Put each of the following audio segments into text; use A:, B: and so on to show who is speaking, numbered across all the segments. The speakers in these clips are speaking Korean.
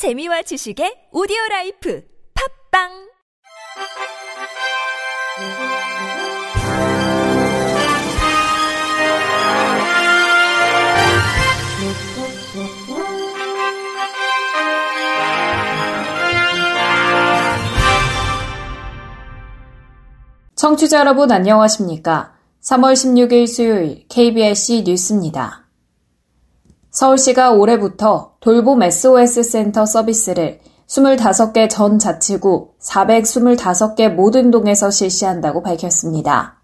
A: 재미와 지식의 오디오 라이프 팝빵
B: 청취자 여러분 안녕하십니까? 3월 16일 수요일 KBS 뉴스입니다. 서울시가 올해부터 돌봄 SOS 센터 서비스를 25개 전 자치구 425개 모든 동에서 실시한다고 밝혔습니다.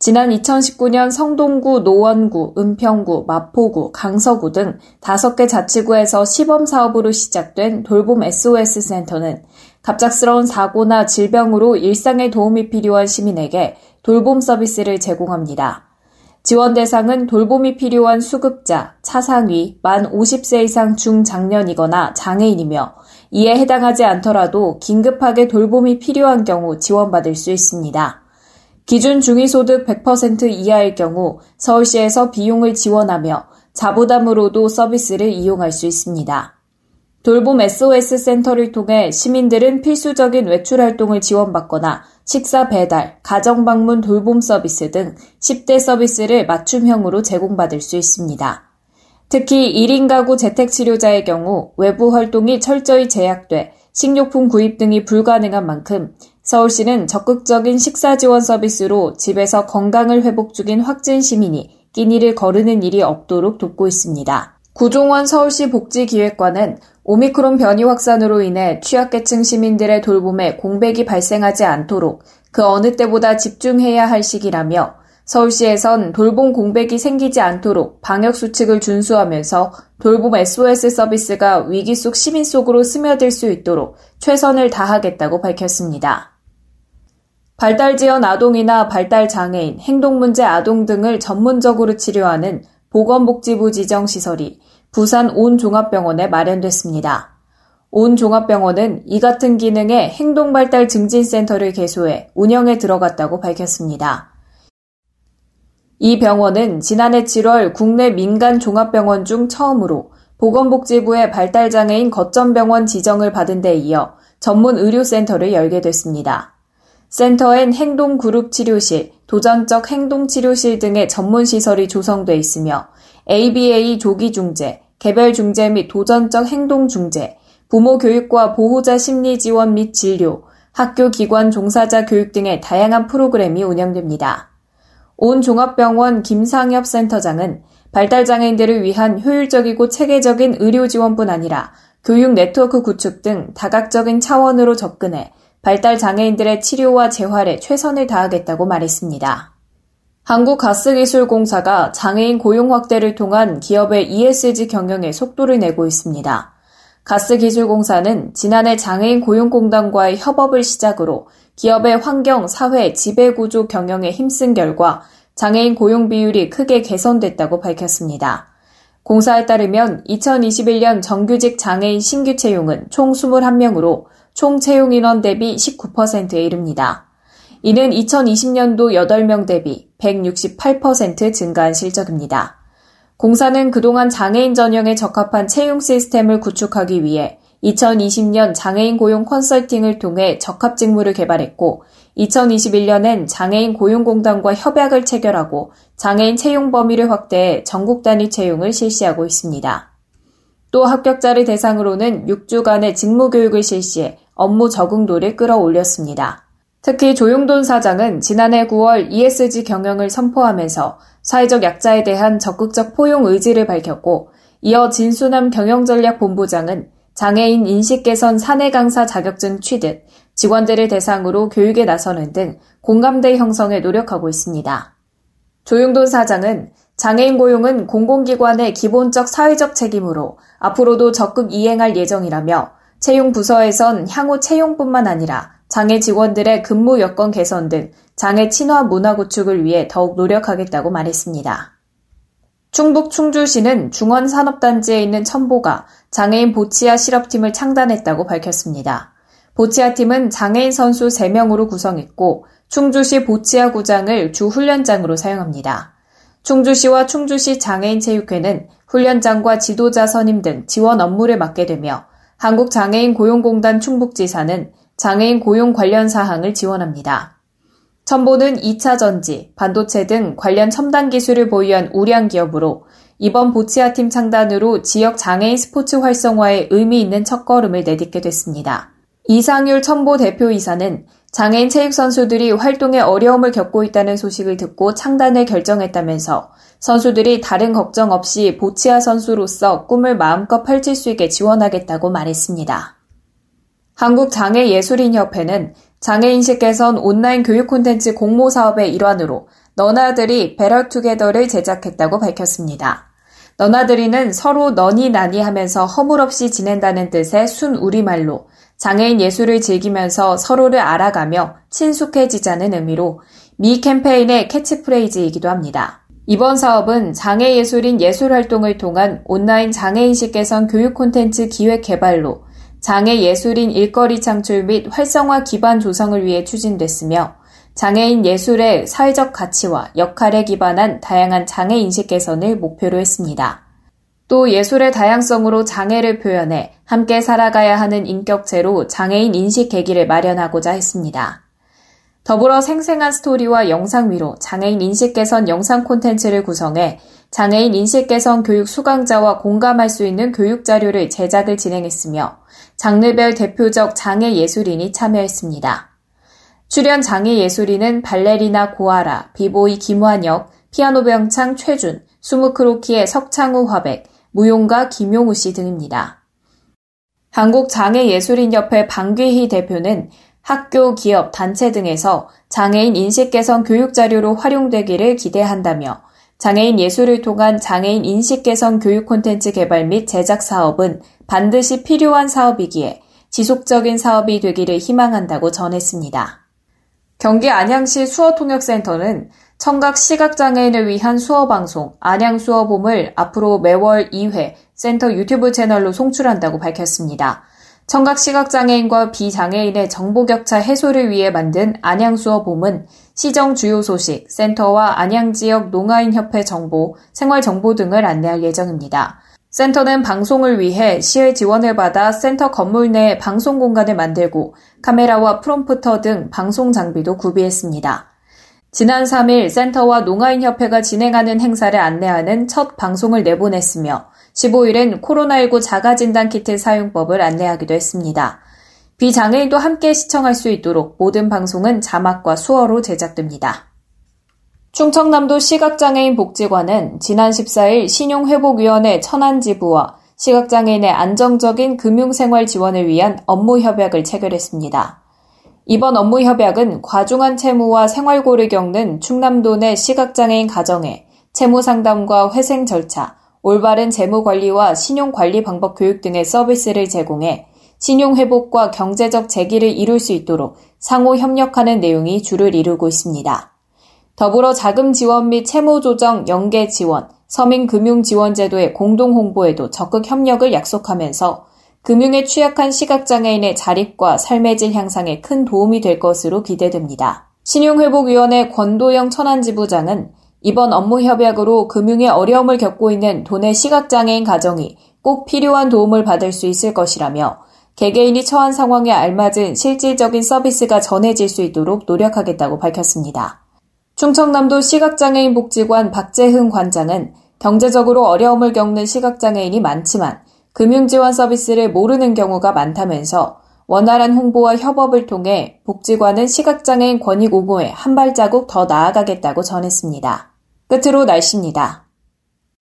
B: 지난 2019년 성동구, 노원구, 은평구, 마포구, 강서구 등 5개 자치구에서 시범 사업으로 시작된 돌봄 SOS 센터는 갑작스러운 사고나 질병으로 일상에 도움이 필요한 시민에게 돌봄 서비스를 제공합니다. 지원 대상은 돌봄이 필요한 수급자, 차상위, 만 50세 이상 중장년이거나 장애인이며 이에 해당하지 않더라도 긴급하게 돌봄이 필요한 경우 지원받을 수 있습니다. 기준 중위소득 100% 이하일 경우 서울시에서 비용을 지원하며 자부담으로도 서비스를 이용할 수 있습니다. 돌봄 SOS 센터를 통해 시민들은 필수적인 외출 활동을 지원받거나 식사 배달, 가정 방문 돌봄 서비스 등 10대 서비스를 맞춤형으로 제공받을 수 있습니다. 특히 1인 가구 재택 치료자의 경우 외부 활동이 철저히 제약돼 식료품 구입 등이 불가능한 만큼 서울시는 적극적인 식사 지원 서비스로 집에서 건강을 회복 중인 확진 시민이 끼니를 거르는 일이 없도록 돕고 있습니다. 구종원 서울시 복지기획관은 오미크론 변이 확산으로 인해 취약계층 시민들의 돌봄에 공백이 발생하지 않도록 그 어느 때보다 집중해야 할 시기라며 서울시에선 돌봄 공백이 생기지 않도록 방역수칙을 준수하면서 돌봄 SOS 서비스가 위기 속 시민 속으로 스며들 수 있도록 최선을 다하겠다고 밝혔습니다. 발달지연 아동이나 발달장애인, 행동문제 아동 등을 전문적으로 치료하는 보건복지부 지정 시설이 부산 온종합병원에 마련됐습니다. 온종합병원은 이 같은 기능의 행동발달 증진센터를 개소해 운영에 들어갔다고 밝혔습니다. 이 병원은 지난해 7월 국내 민간 종합병원 중 처음으로 보건복지부의 발달장애인 거점병원 지정을 받은 데 이어 전문 의료센터를 열게 됐습니다. 센터엔 행동그룹 치료실, 도전적 행동치료실 등의 전문 시설이 조성돼 있으며 ABA 조기중재, 개별 중재 및 도전적 행동 중재, 부모 교육과 보호자 심리 지원 및 진료, 학교 기관 종사자 교육 등의 다양한 프로그램이 운영됩니다. 온 종합병원 김상엽 센터장은 발달장애인들을 위한 효율적이고 체계적인 의료 지원뿐 아니라 교육 네트워크 구축 등 다각적인 차원으로 접근해 발달장애인들의 치료와 재활에 최선을 다하겠다고 말했습니다. 한국가스기술공사가 장애인 고용 확대를 통한 기업의 ESG 경영에 속도를 내고 있습니다. 가스기술공사는 지난해 장애인 고용공단과의 협업을 시작으로 기업의 환경, 사회, 지배구조 경영에 힘쓴 결과 장애인 고용 비율이 크게 개선됐다고 밝혔습니다. 공사에 따르면 2021년 정규직 장애인 신규 채용은 총 21명으로 총 채용 인원 대비 19%에 이릅니다. 이는 2020년도 8명 대비 168% 증가한 실적입니다. 공사는 그동안 장애인 전형에 적합한 채용 시스템을 구축하기 위해 2020년 장애인 고용 컨설팅을 통해 적합 직무를 개발했고 2021년엔 장애인 고용공단과 협약을 체결하고 장애인 채용 범위를 확대해 전국 단위 채용을 실시하고 있습니다. 또 합격자를 대상으로는 6주간의 직무 교육을 실시해 업무 적응도를 끌어올렸습니다. 특히 조용돈 사장은 지난해 9월 ESG 경영을 선포하면서 사회적 약자에 대한 적극적 포용 의지를 밝혔고 이어 진수남 경영전략본부장은 장애인 인식 개선 사내 강사 자격증 취득, 직원들을 대상으로 교육에 나서는 등 공감대 형성에 노력하고 있습니다. 조용돈 사장은 장애인 고용은 공공기관의 기본적 사회적 책임으로 앞으로도 적극 이행할 예정이라며 채용 부서에선 향후 채용뿐만 아니라 장애 직원들의 근무 여건 개선 등 장애 친화 문화 구축을 위해 더욱 노력하겠다고 말했습니다. 충북 충주시는 중원산업단지에 있는 첨보가 장애인 보치아 실업팀을 창단했다고 밝혔습니다. 보치아 팀은 장애인 선수 3명으로 구성했고 충주시 보치아 구장을 주 훈련장으로 사용합니다. 충주시와 충주시 장애인 체육회는 훈련장과 지도자 선임 등 지원 업무를 맡게 되며 한국장애인 고용공단 충북지사는 장애인 고용 관련 사항을 지원합니다. 첨보는 2차 전지, 반도체 등 관련 첨단 기술을 보유한 우량 기업으로 이번 보치아 팀 창단으로 지역 장애인 스포츠 활성화에 의미 있는 첫걸음을 내딛게 됐습니다. 이상율 첨보 대표이사는 장애인 체육선수들이 활동에 어려움을 겪고 있다는 소식을 듣고 창단을 결정했다면서 선수들이 다른 걱정 없이 보치아 선수로서 꿈을 마음껏 펼칠 수 있게 지원하겠다고 말했습니다. 한국장애예술인협회는 장애인식 개선 온라인 교육 콘텐츠 공모 사업의 일환으로 너나들이 베럴투게더를 제작했다고 밝혔습니다. 너나들이는 서로 너니 나니 하면서 허물없이 지낸다는 뜻의 순 우리말로 장애인 예술을 즐기면서 서로를 알아가며 친숙해지자는 의미로 미 캠페인의 캐치프레이즈이기도 합니다. 이번 사업은 장애 예술인 예술 활동을 통한 온라인 장애인식 개선 교육 콘텐츠 기획 개발로 장애 예술인 일거리 창출 및 활성화 기반 조성을 위해 추진됐으며 장애인 예술의 사회적 가치와 역할에 기반한 다양한 장애 인식 개선을 목표로 했습니다. 또 예술의 다양성으로 장애를 표현해 함께 살아가야 하는 인격체로 장애인 인식 계기를 마련하고자 했습니다. 더불어 생생한 스토리와 영상 위로 장애인 인식 개선 영상 콘텐츠를 구성해 장애인 인식 개선 교육 수강자와 공감할 수 있는 교육 자료를 제작을 진행했으며 장르별 대표적 장애 예술인이 참여했습니다. 출연 장애 예술인은 발레리나 고아라, 비보이 김환혁, 피아노 병창 최준, 수무크로키의 석창우 화백, 무용가 김용우 씨 등입니다. 한국장애예술인협회 방귀희 대표는 학교, 기업, 단체 등에서 장애인 인식 개선 교육 자료로 활용되기를 기대한다며 장애인 예술을 통한 장애인 인식 개선 교육 콘텐츠 개발 및 제작 사업은 반드시 필요한 사업이기에 지속적인 사업이 되기를 희망한다고 전했습니다. 경기 안양시 수어통역센터는 청각 시각장애인을 위한 수어방송 안양수어봄을 앞으로 매월 2회 센터 유튜브 채널로 송출한다고 밝혔습니다. 청각 시각장애인과 비장애인의 정보격차 해소를 위해 만든 안양수어봄은 시정 주요 소식, 센터와 안양지역 농아인협회 정보, 생활정보 등을 안내할 예정입니다. 센터는 방송을 위해 시의 지원을 받아 센터 건물 내 방송 공간을 만들고 카메라와 프롬프터 등 방송 장비도 구비했습니다. 지난 3일 센터와 농아인협회가 진행하는 행사를 안내하는 첫 방송을 내보냈으며 15일엔 코로나19 자가진단 키트 사용법을 안내하기도 했습니다. 비장애인도 함께 시청할 수 있도록 모든 방송은 자막과 수어로 제작됩니다. 충청남도 시각장애인 복지관은 지난 14일 신용회복위원회 천안지부와 시각장애인의 안정적인 금융생활 지원을 위한 업무 협약을 체결했습니다. 이번 업무 협약은 과중한 채무와 생활고를 겪는 충남도 내 시각장애인 가정에 채무 상담과 회생 절차, 올바른 재무 관리와 신용 관리 방법 교육 등의 서비스를 제공해 신용 회복과 경제적 재기를 이룰 수 있도록 상호 협력하는 내용이 주를 이루고 있습니다. 더불어 자금 지원 및 채무 조정 연계 지원, 서민 금융 지원 제도의 공동 홍보에도 적극 협력을 약속하면서 금융에 취약한 시각장애인의 자립과 삶의 질 향상에 큰 도움이 될 것으로 기대됩니다. 신용회복위원회 권도영 천안지부장은 이번 업무 협약으로 금융에 어려움을 겪고 있는 도내 시각장애인 가정이 꼭 필요한 도움을 받을 수 있을 것이라며 개개인이 처한 상황에 알맞은 실질적인 서비스가 전해질 수 있도록 노력하겠다고 밝혔습니다. 충청남도 시각장애인 복지관 박재흥 관장은 경제적으로 어려움을 겪는 시각장애인이 많지만 금융지원 서비스를 모르는 경우가 많다면서 원활한 홍보와 협업을 통해 복지관은 시각장애인 권익 옹호에 한 발자국 더 나아가겠다고 전했습니다. 끝으로 날씨입니다.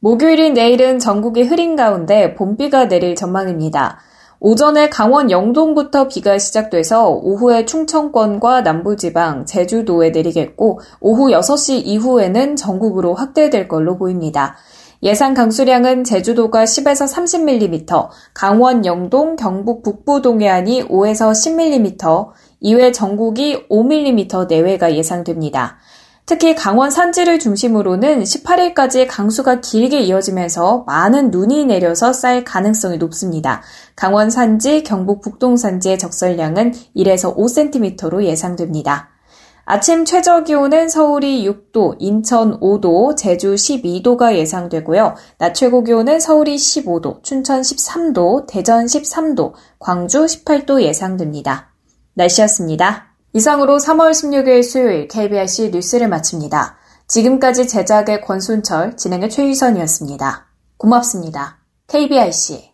B: 목요일인 내일은 전국이 흐린 가운데 봄비가 내릴 전망입니다. 오전에 강원 영동부터 비가 시작돼서 오후에 충청권과 남부지방, 제주도에 내리겠고 오후 6시 이후에는 전국으로 확대될 걸로 보입니다. 예상 강수량은 제주도가 10에서 30mm, 강원 영동, 경북 북부 동해안이 5에서 10mm, 이외 전국이 5mm 내외가 예상됩니다. 특히 강원 산지를 중심으로는 18일까지 강수가 길게 이어지면서 많은 눈이 내려서 쌓일 가능성이 높습니다. 강원 산지, 경북 북동 산지의 적설량은 1에서 5cm로 예상됩니다. 아침 최저 기온은 서울이 6도, 인천 5도, 제주 12도가 예상되고요. 낮 최고 기온은 서울이 15도, 춘천 13도, 대전 13도, 광주 18도 예상됩니다. 날씨였습니다. 이상으로 3월 16일 수요일 KBRC 뉴스를 마칩니다. 지금까지 제작의 권순철, 진행의 최유선이었습니다. 고맙습니다. KBRC